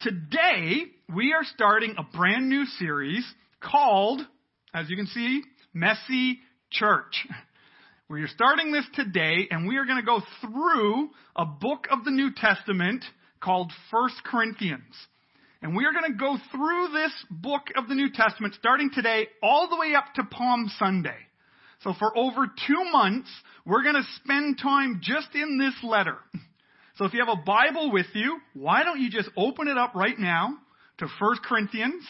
today we are starting a brand new series called, as you can see, Messy Church. We are starting this today, and we are going to go through a book of the New Testament called First Corinthians. And we are going to go through this book of the New Testament starting today all the way up to Palm Sunday. So for over two months, we're going to spend time just in this letter. So if you have a Bible with you, why don't you just open it up right now to 1 Corinthians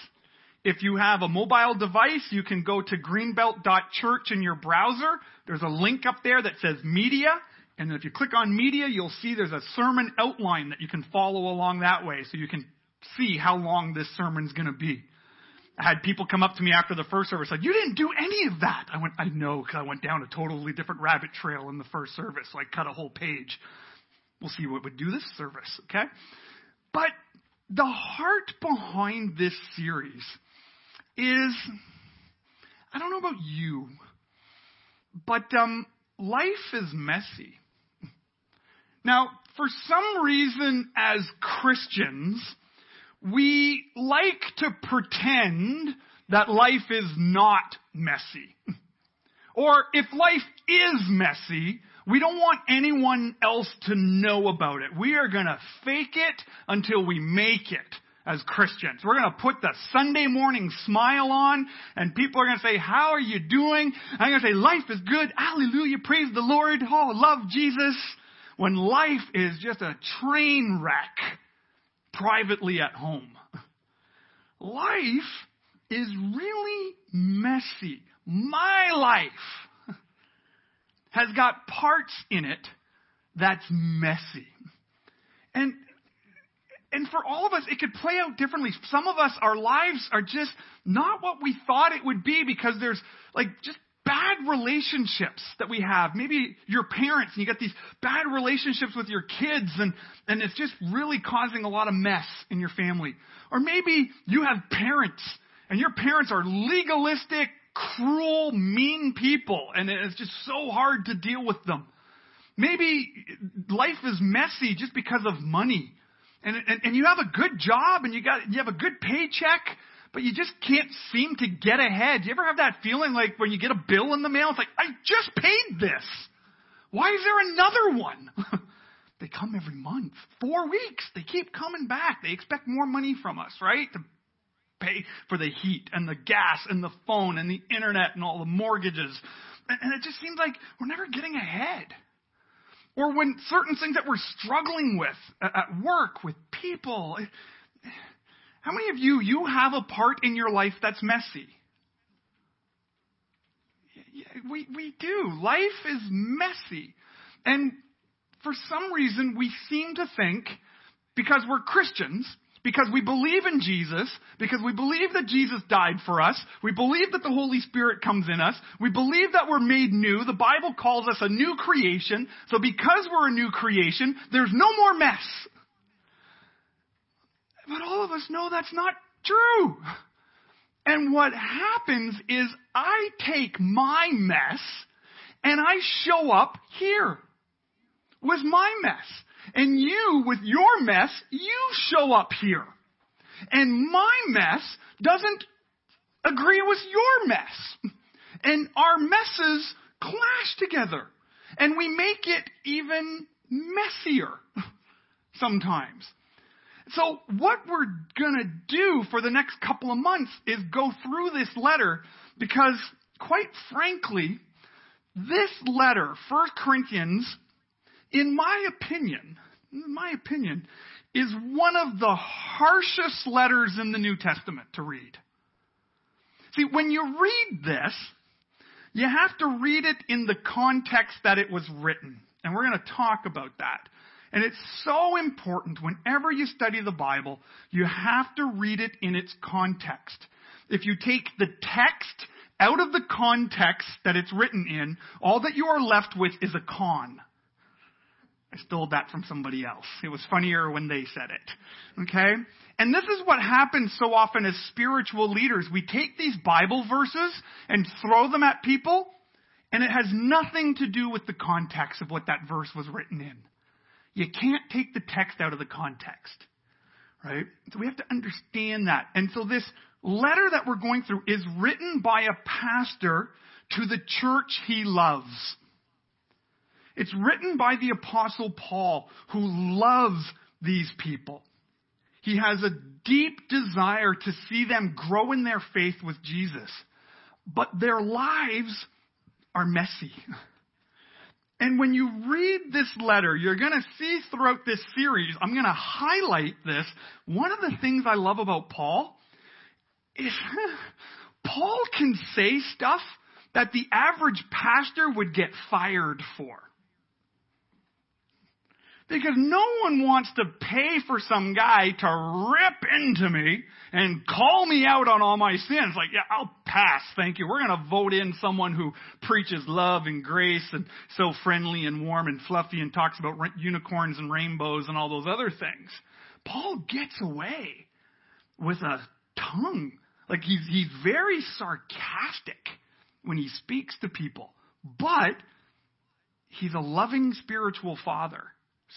if you have a mobile device, you can go to greenbelt.church in your browser. There's a link up there that says media. And if you click on media, you'll see there's a sermon outline that you can follow along that way so you can see how long this sermon's going to be. I had people come up to me after the first service like, you didn't do any of that. I went, I know, because I went down a totally different rabbit trail in the first service. So I cut a whole page. We'll see what would do this service, okay? But the heart behind this series is I don't know about you, but um, life is messy. Now, for some reason, as Christians, we like to pretend that life is not messy. Or if life is messy, we don't want anyone else to know about it. We are going to fake it until we make it as Christians. We're going to put the Sunday morning smile on and people are going to say, how are you doing? I'm going to say, life is good. Hallelujah. Praise the Lord. Oh, love Jesus. When life is just a train wreck privately at home. Life is really messy. My life has got parts in it that's messy. And and for all of us, it could play out differently. Some of us, our lives are just not what we thought it would be because there's like just bad relationships that we have. Maybe your parents and you got these bad relationships with your kids and, and it's just really causing a lot of mess in your family. Or maybe you have parents and your parents are legalistic, cruel, mean people and it's just so hard to deal with them. Maybe life is messy just because of money and, and, and you have a good job and you got, you have a good paycheck, but you just can't seem to get ahead. Do you ever have that feeling like when you get a bill in the mail, it's like, I just paid this. Why is there another one? they come every month. Four weeks. They keep coming back. They expect more money from us, right? To pay for the heat and the gas and the phone and the internet and all the mortgages. And it just seems like we're never getting ahead. Or when certain things that we're struggling with at work, with people. How many of you, you have a part in your life that's messy? We, we do. Life is messy. And for some reason, we seem to think, because we're Christians, because we believe in Jesus, because we believe that Jesus died for us, we believe that the Holy Spirit comes in us, we believe that we're made new, the Bible calls us a new creation, so because we're a new creation, there's no more mess. But all of us know that's not true. And what happens is I take my mess and I show up here with my mess. And you, with your mess, you show up here. And my mess doesn't agree with your mess. And our messes clash together. And we make it even messier sometimes. So what we're gonna do for the next couple of months is go through this letter because quite frankly, this letter, 1 Corinthians, in my opinion, in my opinion, is one of the harshest letters in the New Testament to read. See, when you read this, you have to read it in the context that it was written. And we're going to talk about that. And it's so important whenever you study the Bible, you have to read it in its context. If you take the text out of the context that it's written in, all that you are left with is a con. I stole that from somebody else. It was funnier when they said it. Okay? And this is what happens so often as spiritual leaders. We take these Bible verses and throw them at people, and it has nothing to do with the context of what that verse was written in. You can't take the text out of the context. Right? So we have to understand that. And so this letter that we're going through is written by a pastor to the church he loves. It's written by the apostle Paul who loves these people. He has a deep desire to see them grow in their faith with Jesus. But their lives are messy. And when you read this letter, you're going to see throughout this series, I'm going to highlight this. One of the things I love about Paul is Paul can say stuff that the average pastor would get fired for. Because no one wants to pay for some guy to rip into me and call me out on all my sins. Like, yeah, I'll pass, thank you. We're going to vote in someone who preaches love and grace and so friendly and warm and fluffy and talks about unicorns and rainbows and all those other things. Paul gets away with a tongue. Like he's, he's very sarcastic when he speaks to people. But he's a loving spiritual father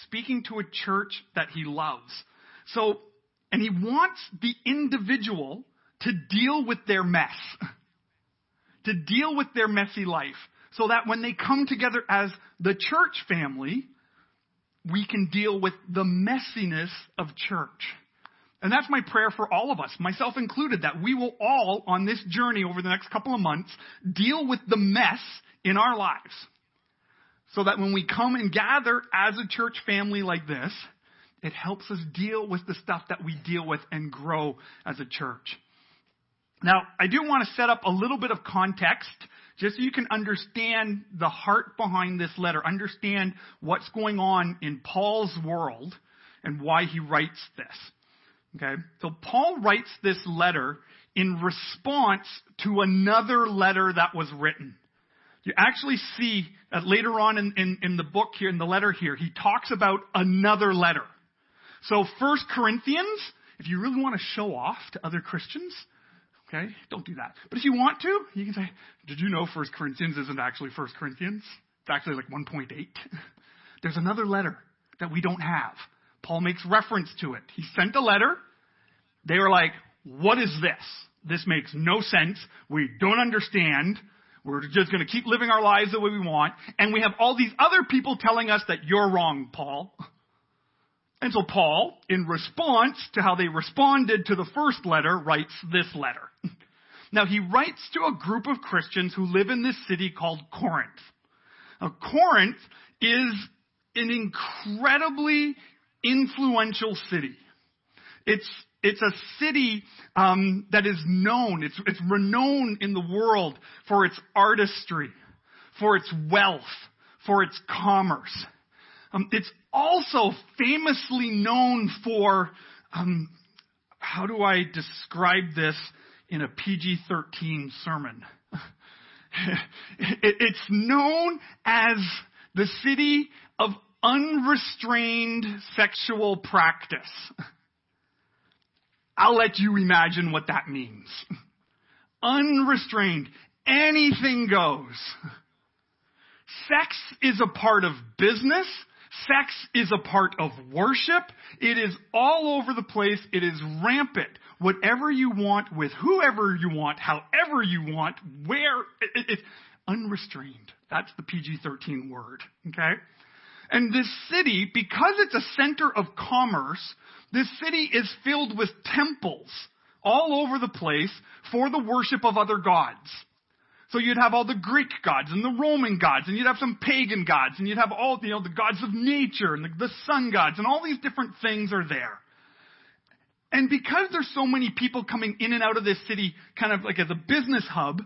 speaking to a church that he loves. So, and he wants the individual to deal with their mess, to deal with their messy life, so that when they come together as the church family, we can deal with the messiness of church. And that's my prayer for all of us, myself included, that we will all, on this journey over the next couple of months, deal with the mess in our lives so that when we come and gather as a church family like this, it helps us deal with the stuff that we deal with and grow as a church. Now, I do want to set up a little bit of context just so you can understand the heart behind this letter, understand what's going on in Paul's world and why he writes this. Okay? So Paul writes this letter in response to another letter that was written. You actually see uh, later on in, in, in the book here, in the letter here, he talks about another letter. So First Corinthians, if you really want to show off to other Christians, okay, don't do that. But if you want to, you can say, did you know First Corinthians isn't actually First Corinthians? It's actually like 1.8. There's another letter that we don't have. Paul makes reference to it. He sent a letter. They were like, what is this? This makes no sense. We don't understand. We're just going to keep living our lives the way we want. And we have all these other people telling us that you're wrong, Paul. And so Paul, in response to how they responded to the first letter, writes this letter. Now he writes to a group of Christians who live in this city called Corinth. Now Corinth is an incredibly influential city. It's it's a city um, that is known, it's, it's renowned in the world for its artistry, for its wealth, for its commerce. Um, it's also famously known for, um, how do I describe this in a PG 13 sermon? it's known as the city of unrestrained sexual practice. I'll let you imagine what that means. Unrestrained. Anything goes. Sex is a part of business. Sex is a part of worship. It is all over the place. It is rampant. Whatever you want, with whoever you want, however you want, where, it, it, unrestrained. That's the PG-13 word. Okay? And this city, because it's a center of commerce, this city is filled with temples all over the place for the worship of other gods. So you'd have all the Greek gods and the Roman gods, and you'd have some pagan gods, and you'd have all, you know, the gods of nature and the, the sun gods, and all these different things are there. And because there's so many people coming in and out of this city, kind of like as a business hub,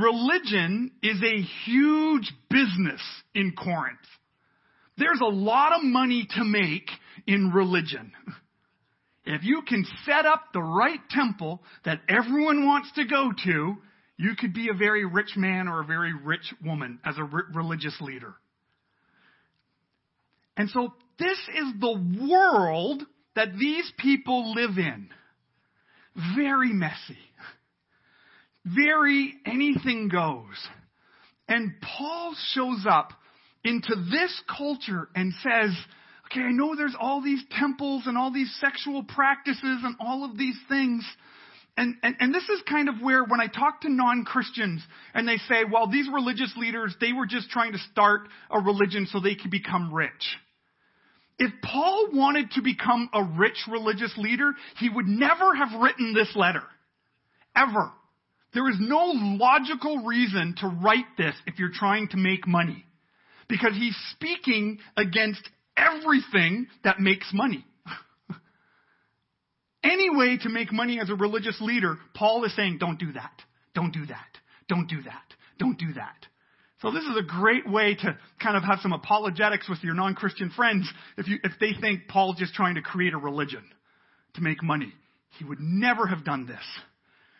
religion is a huge business in Corinth. There's a lot of money to make in religion. If you can set up the right temple that everyone wants to go to, you could be a very rich man or a very rich woman as a religious leader. And so this is the world that these people live in. Very messy. Very anything goes. And Paul shows up into this culture and says, Okay, I know there's all these temples and all these sexual practices and all of these things. And, and, and this is kind of where when I talk to non-Christians and they say, well, these religious leaders, they were just trying to start a religion so they could become rich. If Paul wanted to become a rich religious leader, he would never have written this letter. Ever. There is no logical reason to write this if you're trying to make money. Because he's speaking against everything that makes money. Any way to make money as a religious leader, Paul is saying, don't do that. Don't do that. Don't do that. Don't do that. So this is a great way to kind of have some apologetics with your non-Christian friends if you, if they think Paul's just trying to create a religion to make money. He would never have done this.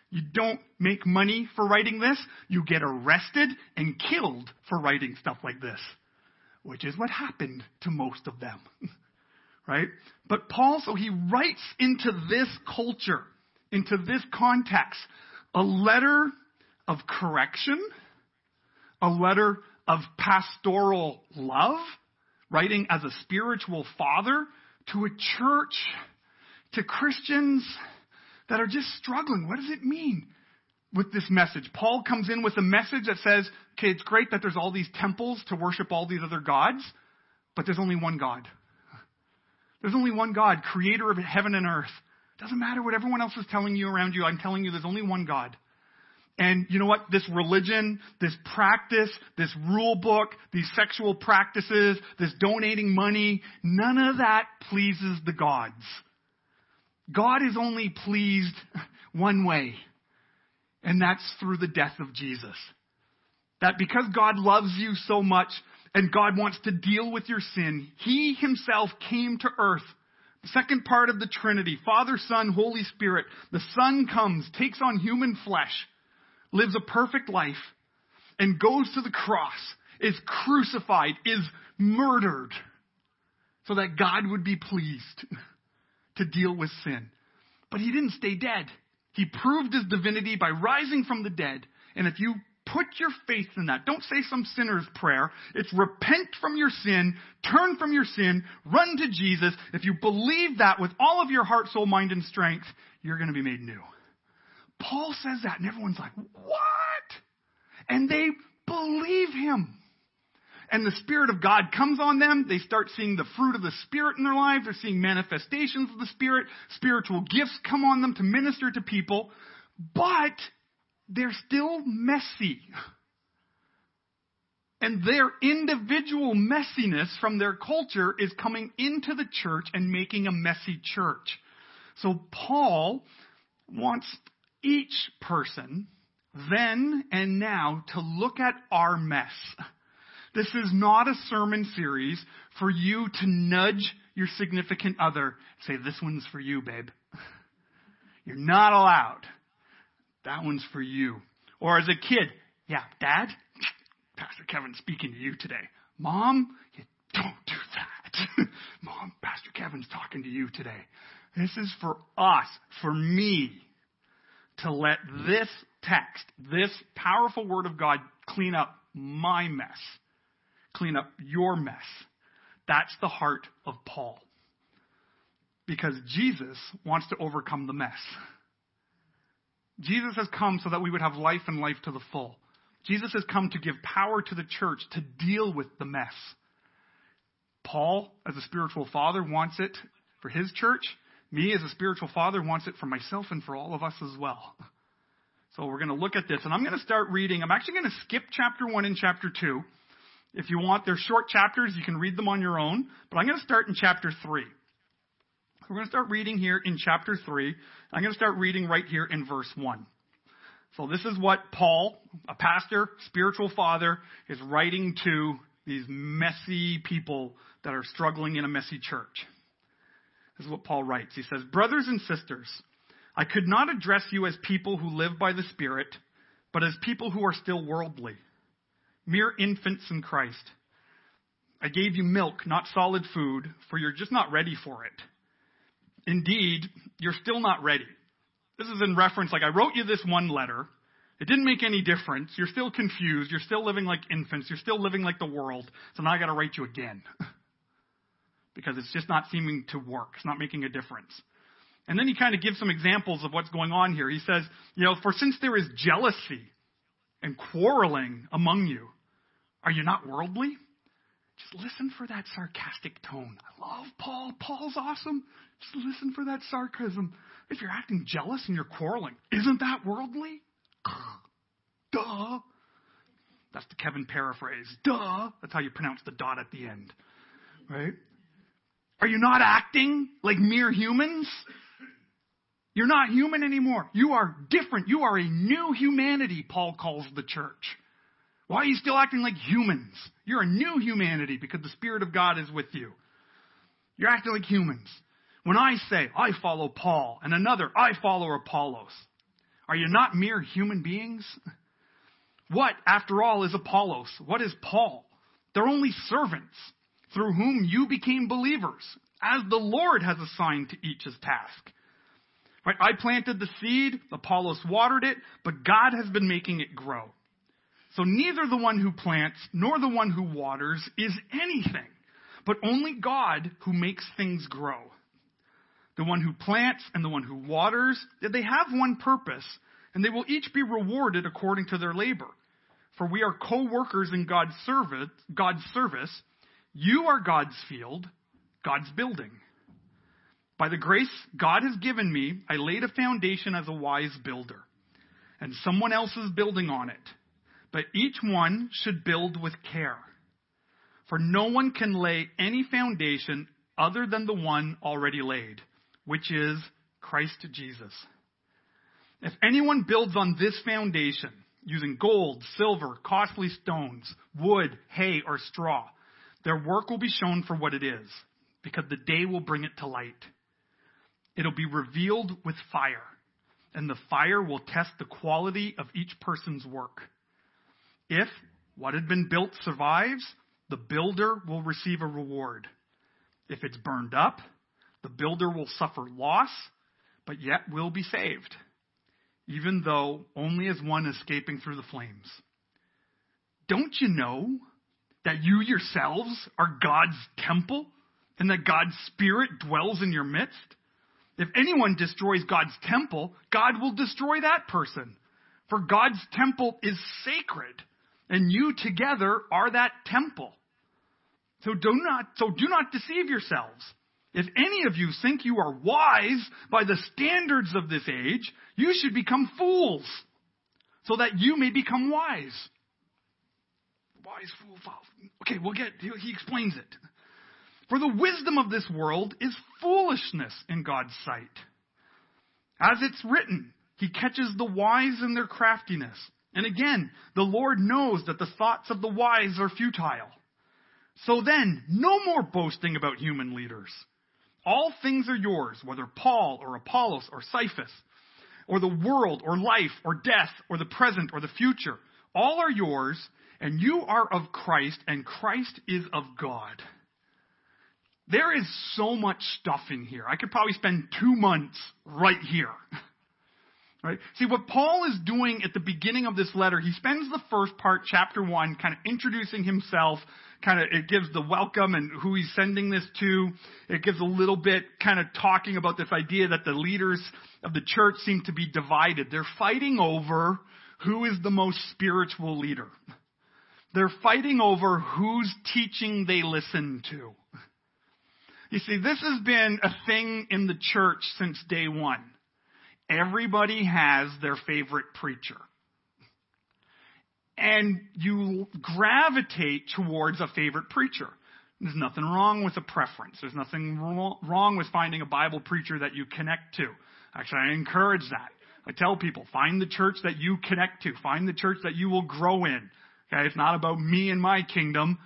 You don't make money for writing this. You get arrested and killed for writing stuff like this, which is what happened to most of them. right? But Paul, so he writes into this culture, into this context, a letter of correction, a letter of pastoral love, writing as a spiritual father to a church, to Christians that are just struggling. What does it mean with this message? Paul comes in with a message that says, okay, it's great that there's all these temples to worship all these other gods, but there's only one God. There's only one God, creator of heaven and earth. Doesn't matter what everyone else is telling you around you. I'm telling you there's only one God. And you know what? This religion, this practice, this rule book, these sexual practices, this donating money, none of that pleases the gods. God is only pleased one way, and that's through the death of Jesus. That because God loves you so much and God wants to deal with your sin, He Himself came to earth. The second part of the Trinity, Father, Son, Holy Spirit. The Son comes, takes on human flesh, lives a perfect life, and goes to the cross, is crucified, is murdered, so that God would be pleased to deal with sin. But he didn't stay dead. He proved his divinity by rising from the dead. And if you put your faith in that, don't say some sinner's prayer. It's repent from your sin, turn from your sin, run to Jesus. If you believe that with all of your heart, soul, mind, and strength, you're going to be made new. Paul says that, and everyone's like, what? And they believe him and the Spirit of God comes on them. They start seeing the fruit of the Spirit in their lives. They're seeing manifestations of the Spirit. Spiritual gifts come on them to minister to people. But they're still messy. And their individual messiness from their culture is coming into the church and making a messy church. So Paul wants each person then and now to look at our mess this is not a sermon series for you to nudge your significant other, say, this one's for you, babe. You're not allowed. That one's for you. Or as a kid, yeah, dad, Pastor Kevin's speaking to you today. Mom, you don't do that. Mom, Pastor Kevin's talking to you today. This is for us, for me, to let this text, this powerful word of God clean up my mess clean up your mess. That's the heart of Paul. Because Jesus wants to overcome the mess. Jesus has come so that we would have life and life to the full. Jesus has come to give power to the church to deal with the mess. Paul, as a spiritual father, wants it for his church. Me, as a spiritual father, wants it for myself and for all of us as well. So we're going to look at this, and I'm going to start reading. I'm actually going to skip chapter 1 and chapter 2 if you want, they're short chapters. You can read them on your own. But I'm going to start in chapter 3. We're going to start reading here in chapter 3. I'm going to start reading right here in verse 1. So this is what Paul, a pastor, spiritual father, is writing to these messy people that are struggling in a messy church. This is what Paul writes. He says, Brothers and sisters, I could not address you as people who live by the Spirit, but as people who are still worldly mere infants in Christ. I gave you milk, not solid food, for you're just not ready for it. Indeed, you're still not ready. This is in reference, like I wrote you this one letter. It didn't make any difference. You're still confused. You're still living like infants. You're still living like the world. So now I got to write you again. because it's just not seeming to work. It's not making a difference. And then he kind of gives some examples of what's going on here. He says, you know, for since there is jealousy and quarreling among you, are you not worldly? Just listen for that sarcastic tone. I love Paul. Paul's awesome. Just listen for that sarcasm. If you're acting jealous and you're quarreling, isn't that worldly? Duh. That's the Kevin paraphrase. Duh. That's how you pronounce the dot at the end. Right? Are you not acting like mere humans? You're not human anymore. You are different. You are a new humanity, Paul calls the church. Why are you still acting like humans? You're a new humanity because the Spirit of God is with you. You're acting like humans. When I say, I follow Paul, and another, I follow Apollos, are you not mere human beings? What, after all, is Apollos? What is Paul? They're only servants through whom you became believers, as the Lord has assigned to each his task. Right? I planted the seed, Apollos watered it, but God has been making it grow. So neither the one who plants nor the one who waters is anything, but only God who makes things grow. The one who plants and the one who waters, they have one purpose, and they will each be rewarded according to their labor. For we are co-workers in God's service, God's service. You are God's field, God's building. By the grace God has given me, I laid a foundation as a wise builder, and someone else is building on it. But each one should build with care. For no one can lay any foundation other than the one already laid, which is Christ Jesus. If anyone builds on this foundation, using gold, silver, costly stones, wood, hay, or straw, their work will be shown for what it is, because the day will bring it to light. It'll be revealed with fire, and the fire will test the quality of each person's work. If what had been built survives, the builder will receive a reward. If it's burned up, the builder will suffer loss, but yet will be saved, even though only as one escaping through the flames. Don't you know that you yourselves are God's temple and that God's Spirit dwells in your midst? If anyone destroys God's temple, God will destroy that person. For God's temple is sacred and you together are that temple. So do not, so do not deceive yourselves. If any of you think you are wise by the standards of this age, you should become fools, so that you may become wise. Wise fool. Okay, we'll get, he explains it. For the wisdom of this world is foolishness in God's sight. As it's written, he catches the wise in their craftiness. And again, the Lord knows that the thoughts of the wise are futile. So then, no more boasting about human leaders. All things are yours, whether Paul or Apollos or Cephas, or the world or life or death or the present or the future. All are yours, and you are of Christ, and Christ is of God. There is so much stuff in here. I could probably spend two months right here. Right? See, what Paul is doing at the beginning of this letter, he spends the first part, chapter one, kind of introducing himself, kind of, it gives the welcome and who he's sending this to. It gives a little bit kind of talking about this idea that the leaders of the church seem to be divided. They're fighting over who is the most spiritual leader. They're fighting over whose teaching they listen to. You see, this has been a thing in the church since day one. Everybody has their favorite preacher. And you gravitate towards a favorite preacher. There's nothing wrong with a preference. There's nothing wrong with finding a Bible preacher that you connect to. Actually, I encourage that. I tell people, find the church that you connect to. Find the church that you will grow in. Okay, it's not about me and my kingdom.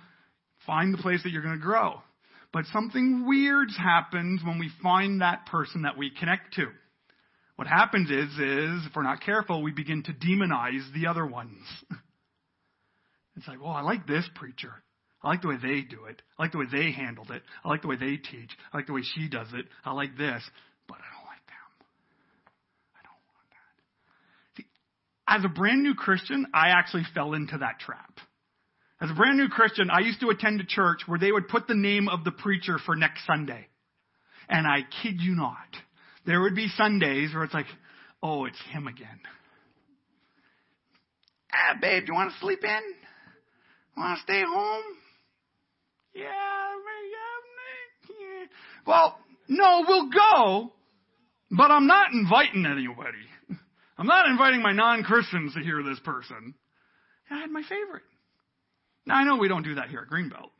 Find the place that you're going to grow. But something weird happens when we find that person that we connect to. What happens is, is if we're not careful, we begin to demonize the other ones. it's like, well, I like this preacher. I like the way they do it. I like the way they handled it. I like the way they teach. I like the way she does it. I like this, but I don't like them. I don't want that. See, as a brand new Christian, I actually fell into that trap. As a brand new Christian, I used to attend a church where they would put the name of the preacher for next Sunday. And I kid you not, there would be Sundays where it's like, oh, it's him again. Ah, babe, do you want to sleep in? Want to stay home? Yeah, yeah. Well, no, we'll go, but I'm not inviting anybody. I'm not inviting my non-Christians to hear this person. I had my favorite. Now I know we don't do that here at Greenbelt.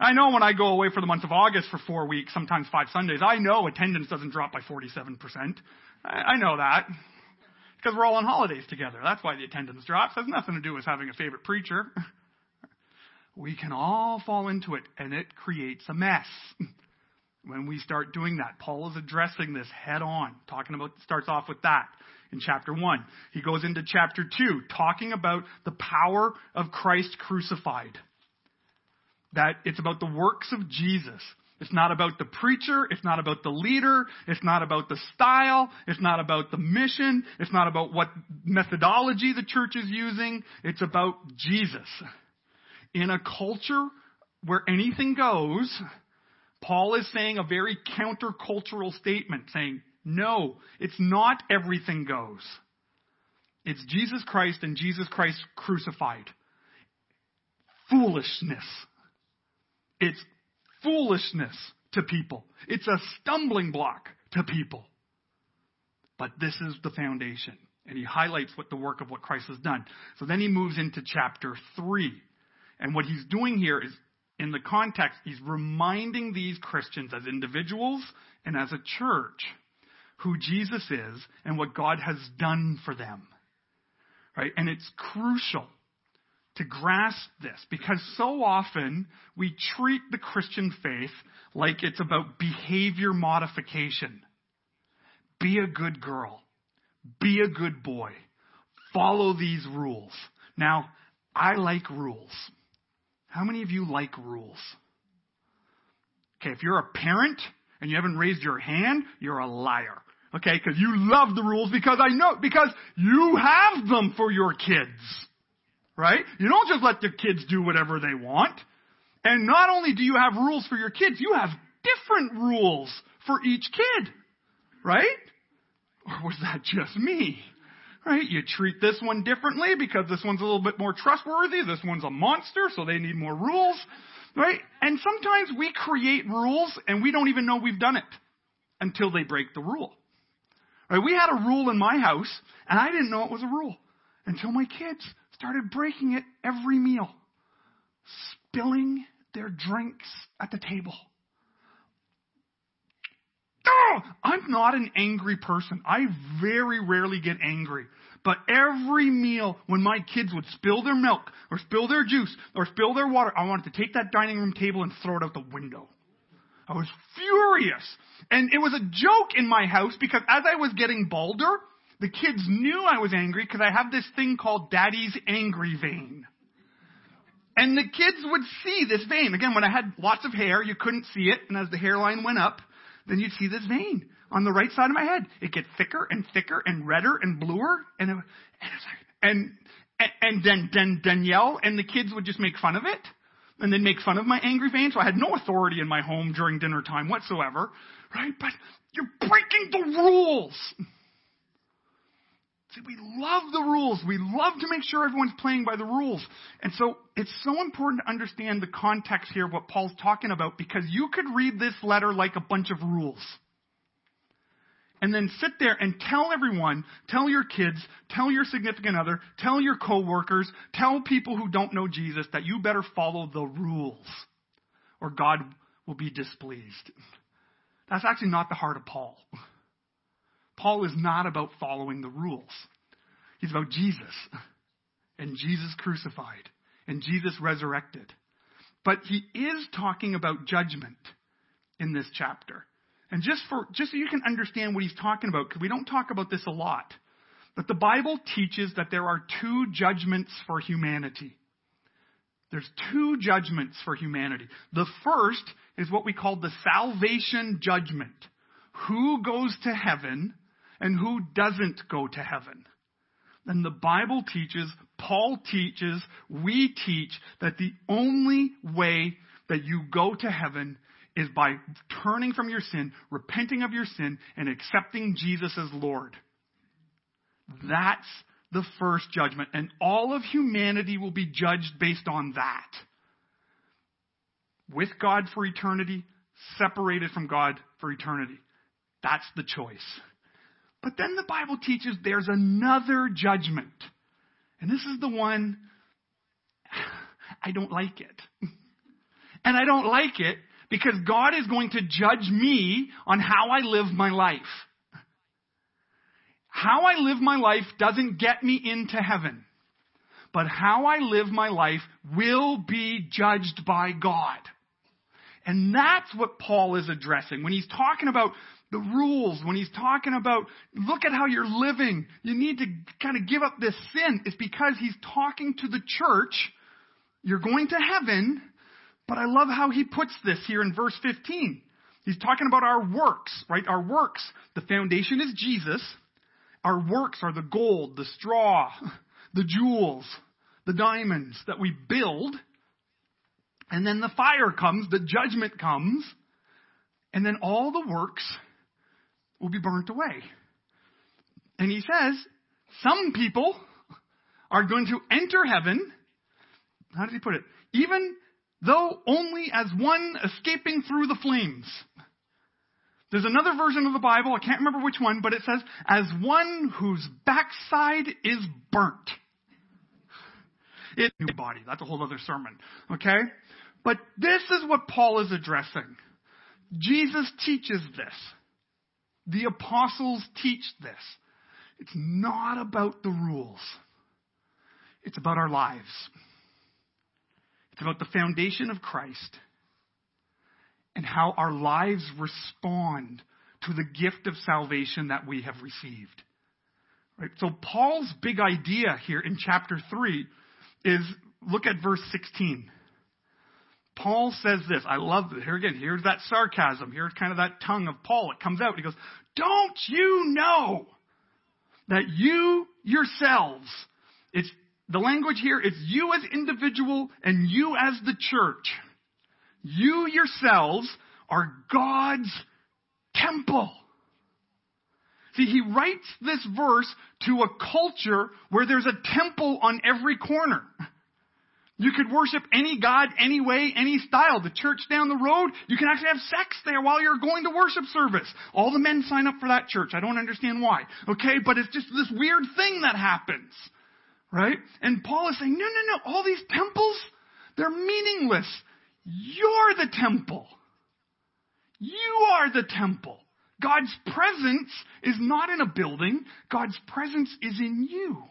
I know when I go away for the month of August for four weeks, sometimes five Sundays, I know attendance doesn't drop by 47%. I, I know that. Because we're all on holidays together. That's why the attendance drops. It has nothing to do with having a favorite preacher. We can all fall into it, and it creates a mess. When we start doing that, Paul is addressing this head on, talking about, starts off with that in chapter 1. He goes into chapter 2, talking about the power of Christ crucified. That it's about the works of Jesus. It's not about the preacher. It's not about the leader. It's not about the style. It's not about the mission. It's not about what methodology the church is using. It's about Jesus. In a culture where anything goes, Paul is saying a very countercultural statement, saying, no, it's not everything goes. It's Jesus Christ and Jesus Christ crucified. Foolishness. It's foolishness to people. It's a stumbling block to people. But this is the foundation. And he highlights what the work of what Christ has done. So then he moves into chapter 3. And what he's doing here is, in the context, he's reminding these Christians as individuals and as a church who Jesus is and what God has done for them. Right? And it's crucial to grasp this because so often we treat the Christian faith like it's about behavior modification. Be a good girl. Be a good boy. Follow these rules. Now, I like rules. How many of you like rules? Okay, if you're a parent and you haven't raised your hand, you're a liar. Okay, because you love the rules because I know, because you have them for your kids. Right? You don't just let your kids do whatever they want. And not only do you have rules for your kids, you have different rules for each kid. Right? Or was that just me? Right? You treat this one differently because this one's a little bit more trustworthy. This one's a monster, so they need more rules. Right? And sometimes we create rules and we don't even know we've done it until they break the rule. Right? We had a rule in my house, and I didn't know it was a rule until my kids started breaking it every meal, spilling their drinks at the table. Oh, I'm not an angry person. I very rarely get angry. But every meal, when my kids would spill their milk, or spill their juice, or spill their water, I wanted to take that dining room table and throw it out the window. I was furious. And it was a joke in my house because as I was getting bolder, the kids knew I was angry because I have this thing called daddy's angry vein. And the kids would see this vein. Again, when I had lots of hair, you couldn't see it. And as the hairline went up, then you'd see this vein on the right side of my head. It get thicker and thicker and redder and bluer. And, it, and, and, and, then, then Danielle and the kids would just make fun of it and then make fun of my angry vein. So I had no authority in my home during dinner time whatsoever, right? But you're breaking the rules. See, we love the rules. We love to make sure everyone's playing by the rules. And so it's so important to understand the context here what Paul's talking about because you could read this letter like a bunch of rules and then sit there and tell everyone, tell your kids, tell your significant other, tell your coworkers, tell people who don't know Jesus that you better follow the rules or God will be displeased. That's actually not the heart of Paul. Paul is not about following the rules. He's about Jesus and Jesus crucified and Jesus resurrected. But he is talking about judgment in this chapter. And just for, just so you can understand what he's talking about, because we don't talk about this a lot, but the Bible teaches that there are two judgments for humanity. There's two judgments for humanity. The first is what we call the salvation judgment. Who goes to heaven and who doesn't go to heaven? then the Bible teaches, Paul teaches, we teach that the only way that you go to heaven is by turning from your sin, repenting of your sin, and accepting Jesus as Lord. That's the first judgment. And all of humanity will be judged based on that. With God for eternity, separated from God for eternity. That's the choice. But then the Bible teaches there's another judgment. And this is the one I don't like it. And I don't like it because God is going to judge me on how I live my life. How I live my life doesn't get me into heaven. But how I live my life will be judged by God. And that's what Paul is addressing. When he's talking about the rules, when he's talking about, look at how you're living, you need to kind of give up this sin, it's because he's talking to the church. You're going to heaven, but I love how he puts this here in verse 15. He's talking about our works, right? Our works. The foundation is Jesus. Our works are the gold, the straw, the jewels, the diamonds that we build. And then the fire comes, the judgment comes, and then all the works will be burnt away. And he says, some people are going to enter heaven. How did he put it? Even though only as one escaping through the flames. There's another version of the Bible, I can't remember which one, but it says, as one whose backside is burnt. It new body. That's a whole other sermon. Okay? But this is what Paul is addressing. Jesus teaches this. The apostles teach this. It's not about the rules. It's about our lives. It's about the foundation of Christ and how our lives respond to the gift of salvation that we have received. Right? So Paul's big idea here in chapter 3 is look at verse 16. Paul says this. I love it. Here again, here's that sarcasm. Here's kind of that tongue of Paul. It comes out. He goes, Don't you know that you yourselves, it's the language here is you as individual and you as the church you yourselves are God's temple. See, he writes this verse to a culture where there's a temple on every corner. You could worship any God, any way, any style. The church down the road, you can actually have sex there while you're going to worship service. All the men sign up for that church. I don't understand why. Okay, but it's just this weird thing that happens. Right? And Paul is saying, no, no, no, all these temples, they're meaningless. You're the temple. You are the temple. God's presence is not in a building. God's presence is in you.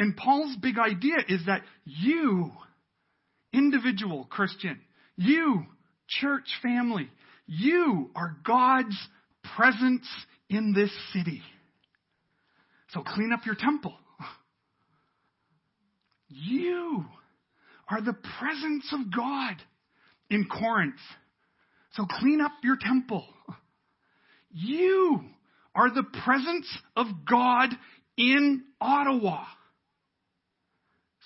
And Paul's big idea is that you, individual Christian, you, church family, you are God's presence in this city. So clean up your temple. You are the presence of God in Corinth. So clean up your temple. You are the presence of God in Ottawa.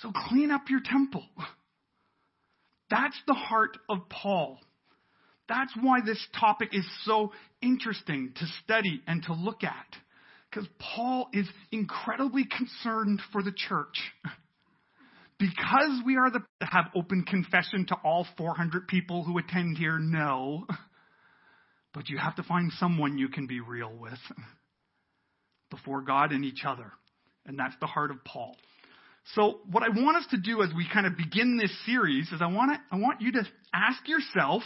So clean up your temple. That's the heart of Paul. That's why this topic is so interesting to study and to look at. Because Paul is incredibly concerned for the church. because we are the have open confession to all 400 people who attend here no but you have to find someone you can be real with before God and each other and that's the heart of Paul so what I want us to do as we kind of begin this series is I want to, I want you to ask yourself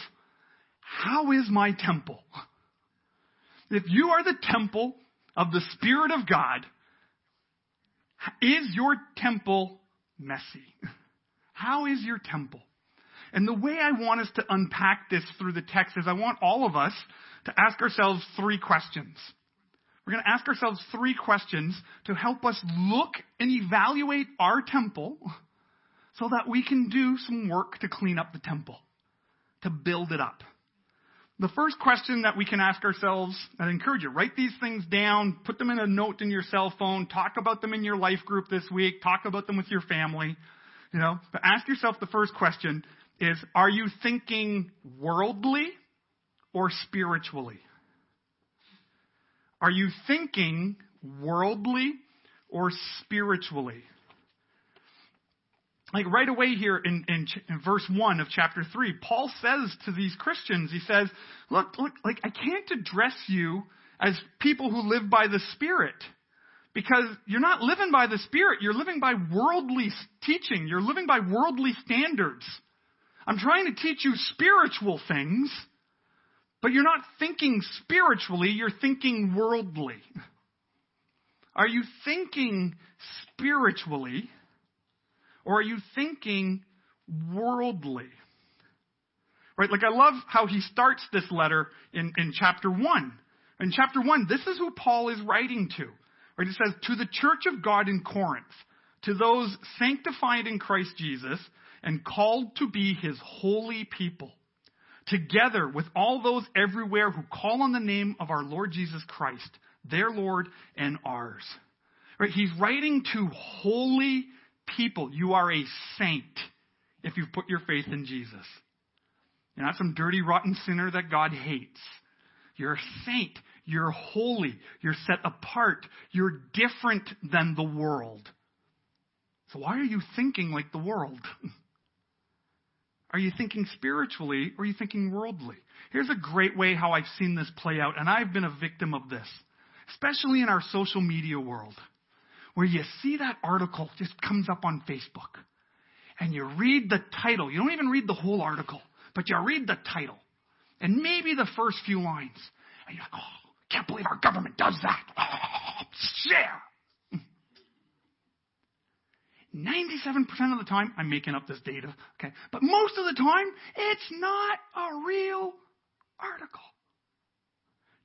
how is my temple if you are the temple of the spirit of God is your temple messy. How is your temple? And the way I want us to unpack this through the text is I want all of us to ask ourselves three questions. We're going to ask ourselves three questions to help us look and evaluate our temple so that we can do some work to clean up the temple, to build it up. the first question that we can ask ourselves, I encourage you, write these things down, put them in a note in your cell phone, talk about them in your life group this week, talk about them with your family, you know. But ask yourself the first question is, are you thinking worldly or spiritually? Are you thinking worldly or spiritually? like right away here in, in, in, verse 1 of chapter 3, Paul says to these Christians, he says, look, look, like I can't address you as people who live by the Spirit. Because you're not living by the Spirit, you're living by worldly teaching, you're living by worldly standards. I'm trying to teach you spiritual things, but you're not thinking spiritually, you're thinking worldly. Are you thinking spiritually? Or are you thinking worldly? Right? Like I love how he starts this letter in, in chapter 1. In chapter 1, this is who Paul is writing to. Right? He says, To the church of God in Corinth, to those sanctified in Christ Jesus and called to be his holy people, together with all those everywhere who call on the name of our Lord Jesus Christ, their Lord and ours. Right? He's writing to holy people. You are a saint if you've put your faith in Jesus. You're not some dirty, rotten sinner that God hates. You're a saint. You're holy. You're set apart. You're different than the world. So why are you thinking like the world? Are you thinking spiritually or are you thinking worldly? Here's a great way how I've seen this play out, and I've been a victim of this, especially in our social media world where you see that article just comes up on Facebook and you read the title. You don't even read the whole article, but you read the title and maybe the first few lines. And you're like, oh, can't believe our government does that. Share. 97% of the time, I'm making up this data, okay? But most of the time, it's not a real article.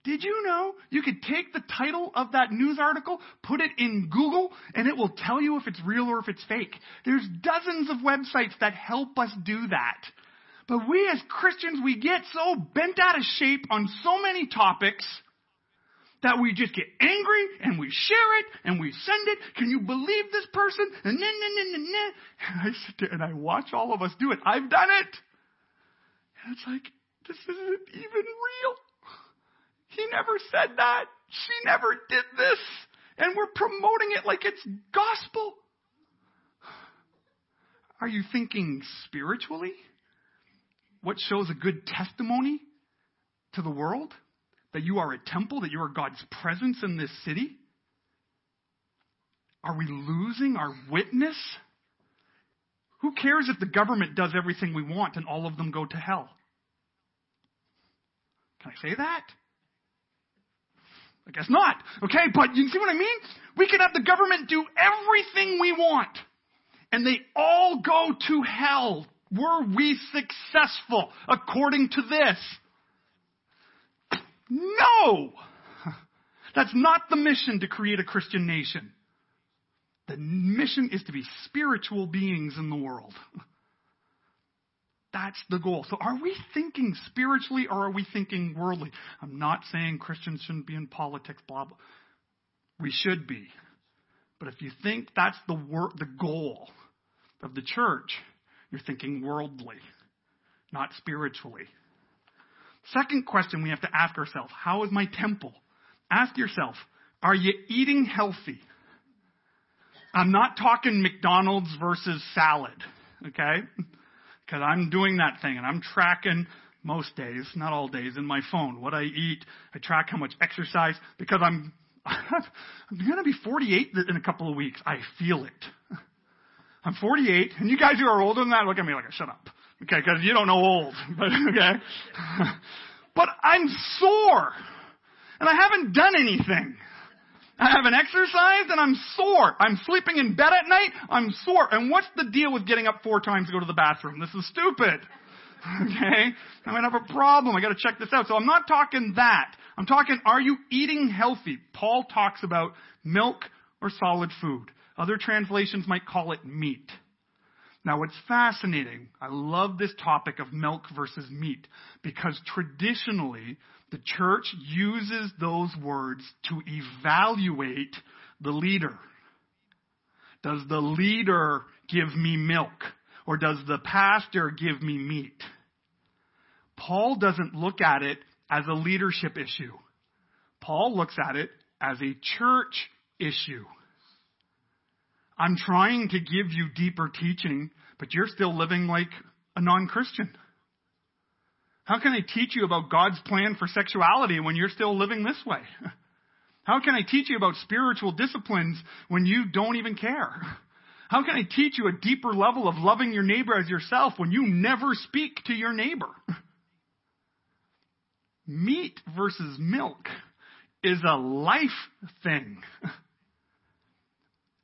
Did you know you could take the title of that news article, put it in Google, and it will tell you if it's real or if it's fake? There's dozens of websites that help us do that. But we as Christians, we get so bent out of shape on so many topics that we just get angry and we share it and we send it. Can you believe this person? And then, then, then, then, And I sit there and I watch all of us do it. I've done it. And it's like, this isn't even real. He never said that. She never did this. And we're promoting it like it's gospel. Are you thinking spiritually? What shows a good testimony to the world? That you are a temple, that you are God's presence in this city? Are we losing our witness? Who cares if the government does everything we want and all of them go to hell? Can I say that? I guess not. Okay, but you see what I mean? We could have the government do everything we want, and they all go to hell. Were we successful according to this? No! That's not the mission to create a Christian nation. The mission is to be spiritual beings in the world. That's the goal. So are we thinking spiritually or are we thinking worldly? I'm not saying Christians shouldn't be in politics, blah, blah. We should be. But if you think that's the wor- the goal of the church, you're thinking worldly, not spiritually. Second question we have to ask ourselves, how is my temple? Ask yourself, are you eating healthy? I'm not talking McDonald's versus salad, okay? because I'm doing that thing and I'm tracking most days, not all days, in my phone what I eat. I track how much exercise because I'm I'm going to be 48 in a couple of weeks. I feel it. I'm 48, and you guys who are older than that look at me like, shut up, okay? Because you don't know old, but okay. but I'm sore, and I haven't done anything. I haven't exercised and I'm sore. I'm sleeping in bed at night. I'm sore. And what's the deal with getting up four times to go to the bathroom? This is stupid. Okay? I'm gonna have a problem. I gotta check this out. So I'm not talking that. I'm talking, are you eating healthy? Paul talks about milk or solid food. Other translations might call it meat. Now, what's fascinating, I love this topic of milk versus meat because traditionally the church uses those words to evaluate the leader. Does the leader give me milk or does the pastor give me meat? Paul doesn't look at it as a leadership issue. Paul looks at it as a church issue. I'm trying to give you deeper teaching, but you're still living like a non-Christian. How can I teach you about God's plan for sexuality when you're still living this way? How can I teach you about spiritual disciplines when you don't even care? How can I teach you a deeper level of loving your neighbor as yourself when you never speak to your neighbor? Meat versus milk is a life thing.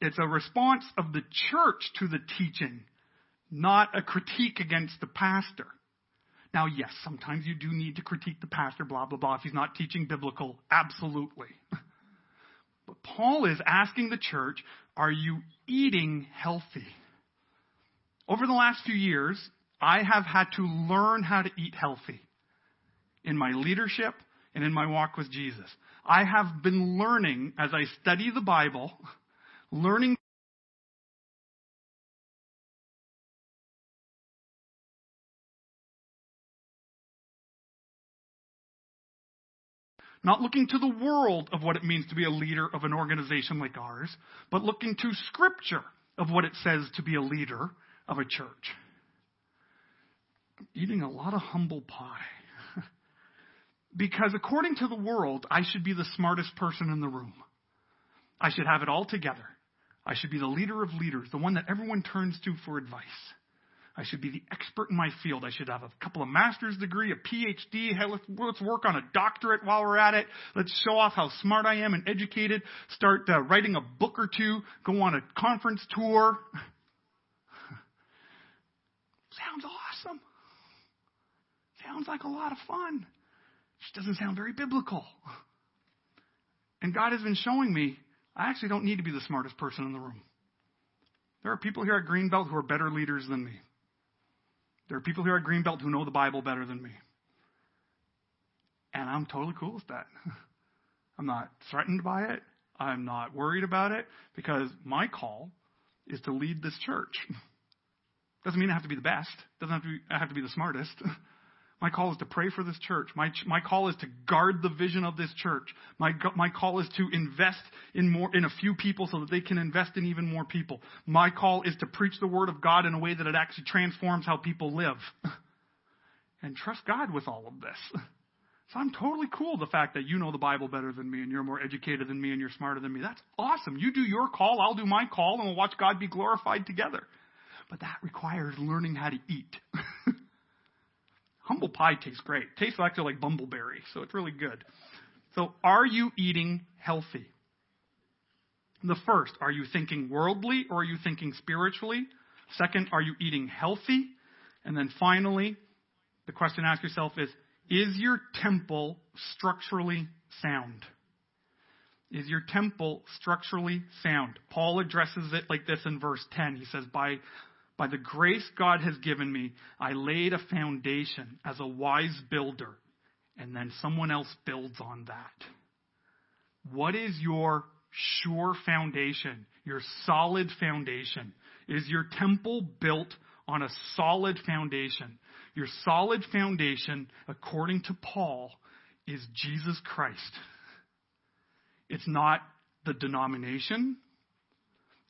It's a response of the church to the teaching, not a critique against the pastor. Now, yes, sometimes you do need to critique the pastor, blah, blah, blah, if he's not teaching biblical. Absolutely. But Paul is asking the church, are you eating healthy? Over the last few years, I have had to learn how to eat healthy in my leadership and in my walk with Jesus. I have been learning as I study the Bible learning Not looking to the world of what it means to be a leader of an organization like ours, but looking to Scripture of what it says to be a leader of a church. Eating a lot of humble pie. because according to the world, I should be the smartest person in the room. I should have it all together. I should be the leader of leaders, the one that everyone turns to for advice. I should be the expert in my field. I should have a couple of master's degree, a PhD. Hey, let's, let's work on a doctorate while we're at it. Let's show off how smart I am and educated. Start uh, writing a book or two. Go on a conference tour. Sounds awesome. Sounds like a lot of fun. Just doesn't sound very biblical. And God has been showing me I actually don't need to be the smartest person in the room. There are people here at Greenbelt who are better leaders than me. There are people here at Greenbelt who know the Bible better than me. And I'm totally cool with that. I'm not threatened by it. I'm not worried about it because my call is to lead this church. Doesn't mean I have to be the best. Doesn't have to be, I have to be the smartest. My call is to pray for this church. My, my call is to guard the vision of this church. My, my call is to invest in more, in a few people so that they can invest in even more people. My call is to preach the word of God in a way that it actually transforms how people live. and trust God with all of this. So I'm totally cool the fact that you know the Bible better than me and you're more educated than me and you're smarter than me. That's awesome. You do your call, I'll do my call, and we'll watch God be glorified together. But that requires learning how to eat. Humble pie tastes great. Tastes actually like bumbleberry, so it's really good. So, are you eating healthy? The first, are you thinking worldly or are you thinking spiritually? Second, are you eating healthy? And then finally, the question to ask yourself is Is your temple structurally sound? Is your temple structurally sound? Paul addresses it like this in verse 10. He says, By by the grace God has given me, I laid a foundation as a wise builder, and then someone else builds on that. What is your sure foundation, your solid foundation? Is your temple built on a solid foundation? Your solid foundation, according to Paul, is Jesus Christ. It's not the denomination.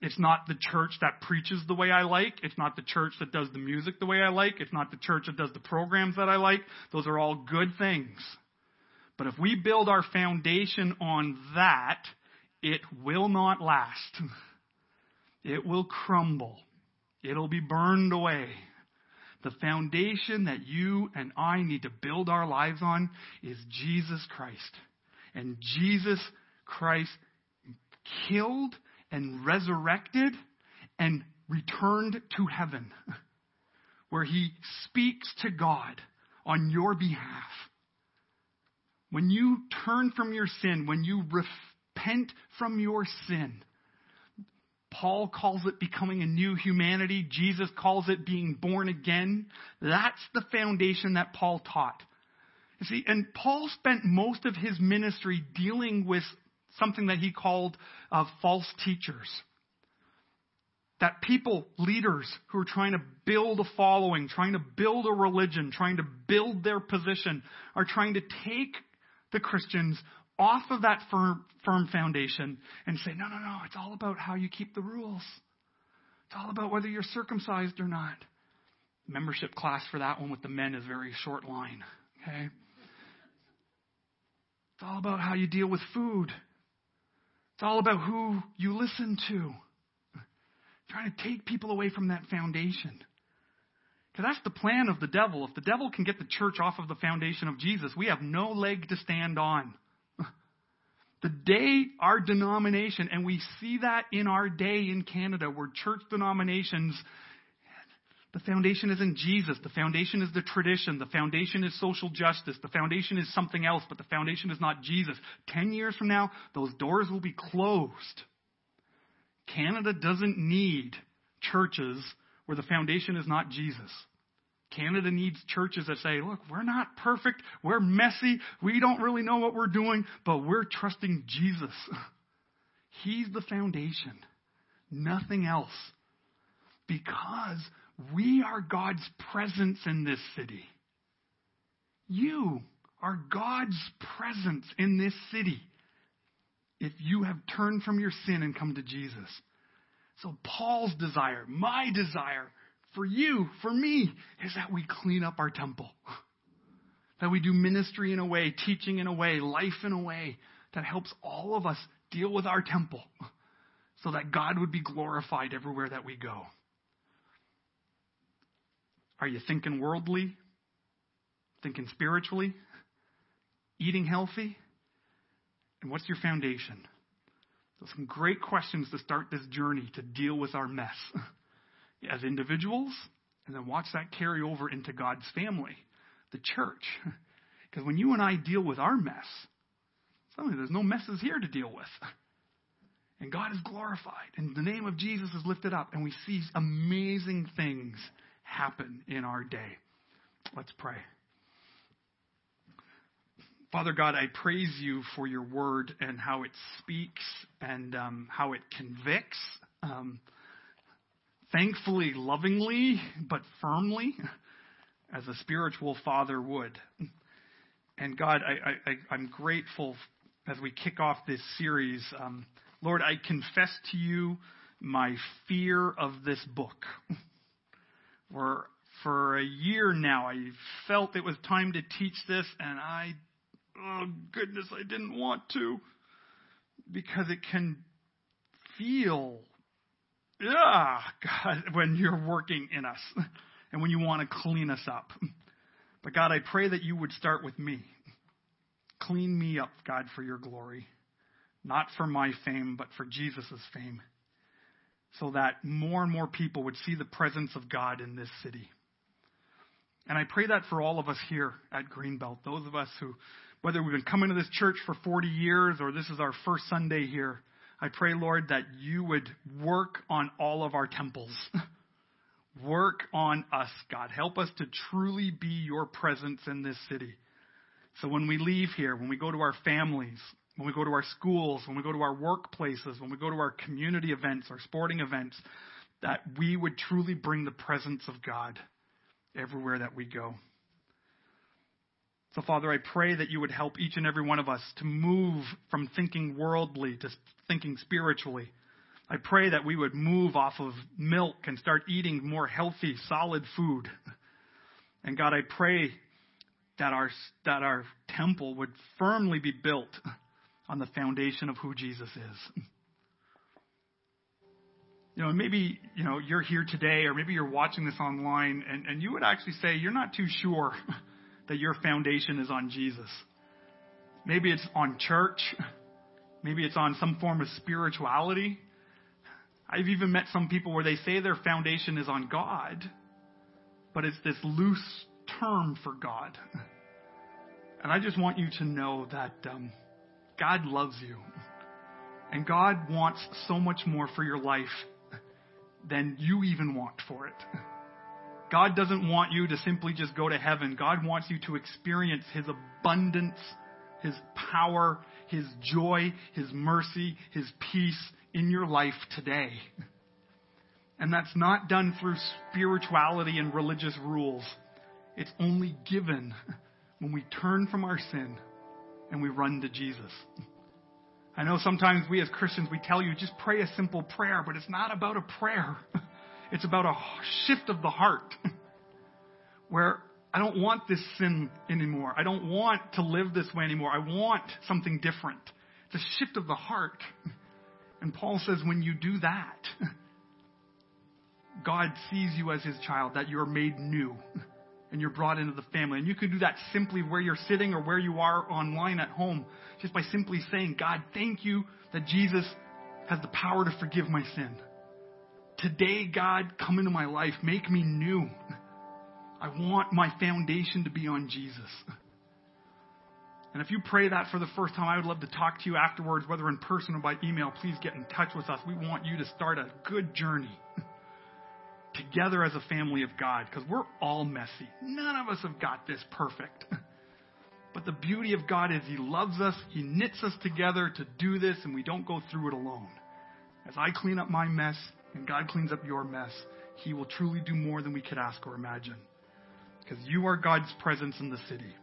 It's not the church that preaches the way I like. It's not the church that does the music the way I like. It's not the church that does the programs that I like. Those are all good things. But if we build our foundation on that, it will not last. It will crumble. It'll be burned away. The foundation that you and I need to build our lives on is Jesus Christ. And Jesus Christ killed and resurrected and returned to heaven, where he speaks to God on your behalf. When you turn from your sin, when you repent from your sin, Paul calls it becoming a new humanity. Jesus calls it being born again. That's the foundation that Paul taught. You see, and Paul spent most of his ministry dealing with something that he called uh, false teachers. That people, leaders who are trying to build a following, trying to build a religion, trying to build their position, are trying to take the Christians off of that firm, firm foundation and say, no, no, no, it's all about how you keep the rules. It's all about whether you're circumcised or not. Membership class for that one with the men is very short line. Okay? It's all about how you deal with food. It's all about who you listen to. Trying to take people away from that foundation. Because that's the plan of the devil. If the devil can get the church off of the foundation of Jesus, we have no leg to stand on. The day our denomination, and we see that in our day in Canada, where church denominations the foundation isn't Jesus. The foundation is the tradition. The foundation is social justice. The foundation is something else, but the foundation is not Jesus. Ten years from now, those doors will be closed. Canada doesn't need churches where the foundation is not Jesus. Canada needs churches that say, look, we're not perfect. We're messy. We don't really know what we're doing, but we're trusting Jesus. He's the foundation. Nothing else. Because we are God's presence in this city. You are God's presence in this city if you have turned from your sin and come to Jesus. So, Paul's desire, my desire for you, for me, is that we clean up our temple. That we do ministry in a way, teaching in a way, life in a way that helps all of us deal with our temple so that God would be glorified everywhere that we go. Are you thinking worldly? Thinking spiritually? Eating healthy? And what's your foundation? Those some great questions to start this journey to deal with our mess as individuals, and then watch that carry over into God's family, the church. Because when you and I deal with our mess, suddenly there's no messes here to deal with. And God is glorified, and the name of Jesus is lifted up, and we see amazing things happen in our day. Let's pray. Father God, I praise you for your word and how it speaks and um, how it convicts. Um, thankfully, lovingly, but firmly, as a spiritual father would. And God, I, I'm grateful as we kick off this series. Um, Lord, I confess to you my fear of this book. For, for a year now, I felt it was time to teach this, and I, oh goodness, I didn't want to. Because it can feel, yeah, God, when you're working in us and when you want to clean us up. But God, I pray that you would start with me. Clean me up, God, for your glory. Not for my fame, but for Jesus' fame so that more and more people would see the presence of God in this city. And I pray that for all of us here at Greenbelt, those of us who, whether we've been coming to this church for 40 years or this is our first Sunday here, I pray, Lord, that you would work on all of our temples. work on us, God. Help us to truly be your presence in this city. So when we leave here, when we go to our families, when we go to our schools, when we go to our workplaces, when we go to our community events, our sporting events, that we would truly bring the presence of God everywhere that we go. So, Father, I pray that you would help each and every one of us to move from thinking worldly to thinking spiritually. I pray that we would move off of milk and start eating more healthy, solid food. And God, I pray that our, that our temple would firmly be built on the foundation of who Jesus is. You know, maybe, you know, you're here today or maybe you're watching this online and, and you would actually say you're not too sure that your foundation is on Jesus. Maybe it's on church. Maybe it's on some form of spirituality. I've even met some people where they say their foundation is on God, but it's this loose term for God. And I just want you to know that um, God loves you. And God wants so much more for your life than you even want for it. God doesn't want you to simply just go to heaven. God wants you to experience His abundance, His power, His joy, His mercy, His peace in your life today. And that's not done through spirituality and religious rules. It's only given when we turn from our sin and we run to Jesus. I know sometimes we as Christians, we tell you just pray a simple prayer, but it's not about a prayer. It's about a shift of the heart where I don't want this sin anymore. I don't want to live this way anymore. I want something different. It's a shift of the heart. And Paul says when you do that, God sees you as his child, that you're made new and you're brought into the family. And you can do that simply where you're sitting or where you are online at home, just by simply saying, God, thank you that Jesus has the power to forgive my sin. Today, God, come into my life. Make me new. I want my foundation to be on Jesus. And if you pray that for the first time, I would love to talk to you afterwards, whether in person or by email. Please get in touch with us. We want you to start a good journey together as a family of God because we're all messy. None of us have got this perfect. But the beauty of God is He loves us, He knits us together to do this, and we don't go through it alone. As I clean up my mess and God cleans up your mess, He will truly do more than we could ask or imagine. Because you are God's presence in the city.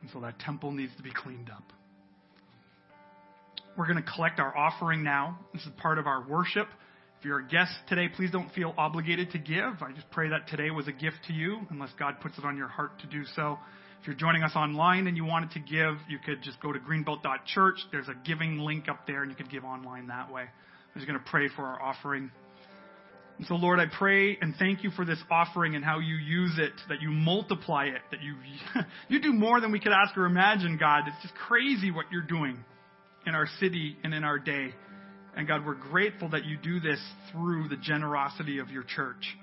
And so that temple needs to be cleaned up. We're going to collect our offering now. This is part of our worship. If you're a guest today, please don't feel obligated to give. I just pray that today was a gift to you, unless God puts it on your heart to do so. If you're joining us online and you wanted to give, you could just go to greenbelt.church. There's a giving link up there, and you could give online that way. I'm just going to pray for our offering. And so, Lord, I pray and thank you for this offering and how you use it, that you multiply it, that you you do more than we could ask or imagine, God. It's just crazy what you're doing in our city and in our day. And God, we're grateful that you do this through the generosity of your church,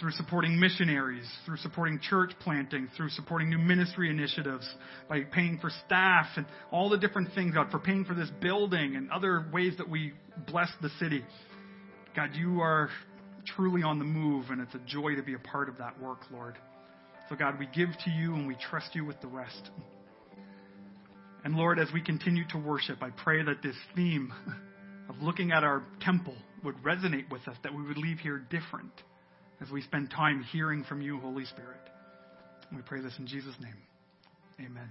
through supporting missionaries, through supporting church planting, through supporting new ministry initiatives, by paying for staff and all the different things, God, for paying for this building and other ways that we bless the city. God, you are truly on the move, and it's a joy to be a part of that work, Lord. So, God, we give to you and we trust you with the rest. And Lord, as we continue to worship, I pray that this theme of looking at our temple would resonate with us, that we would leave here different as we spend time hearing from you, Holy Spirit. We pray this in Jesus' name. Amen.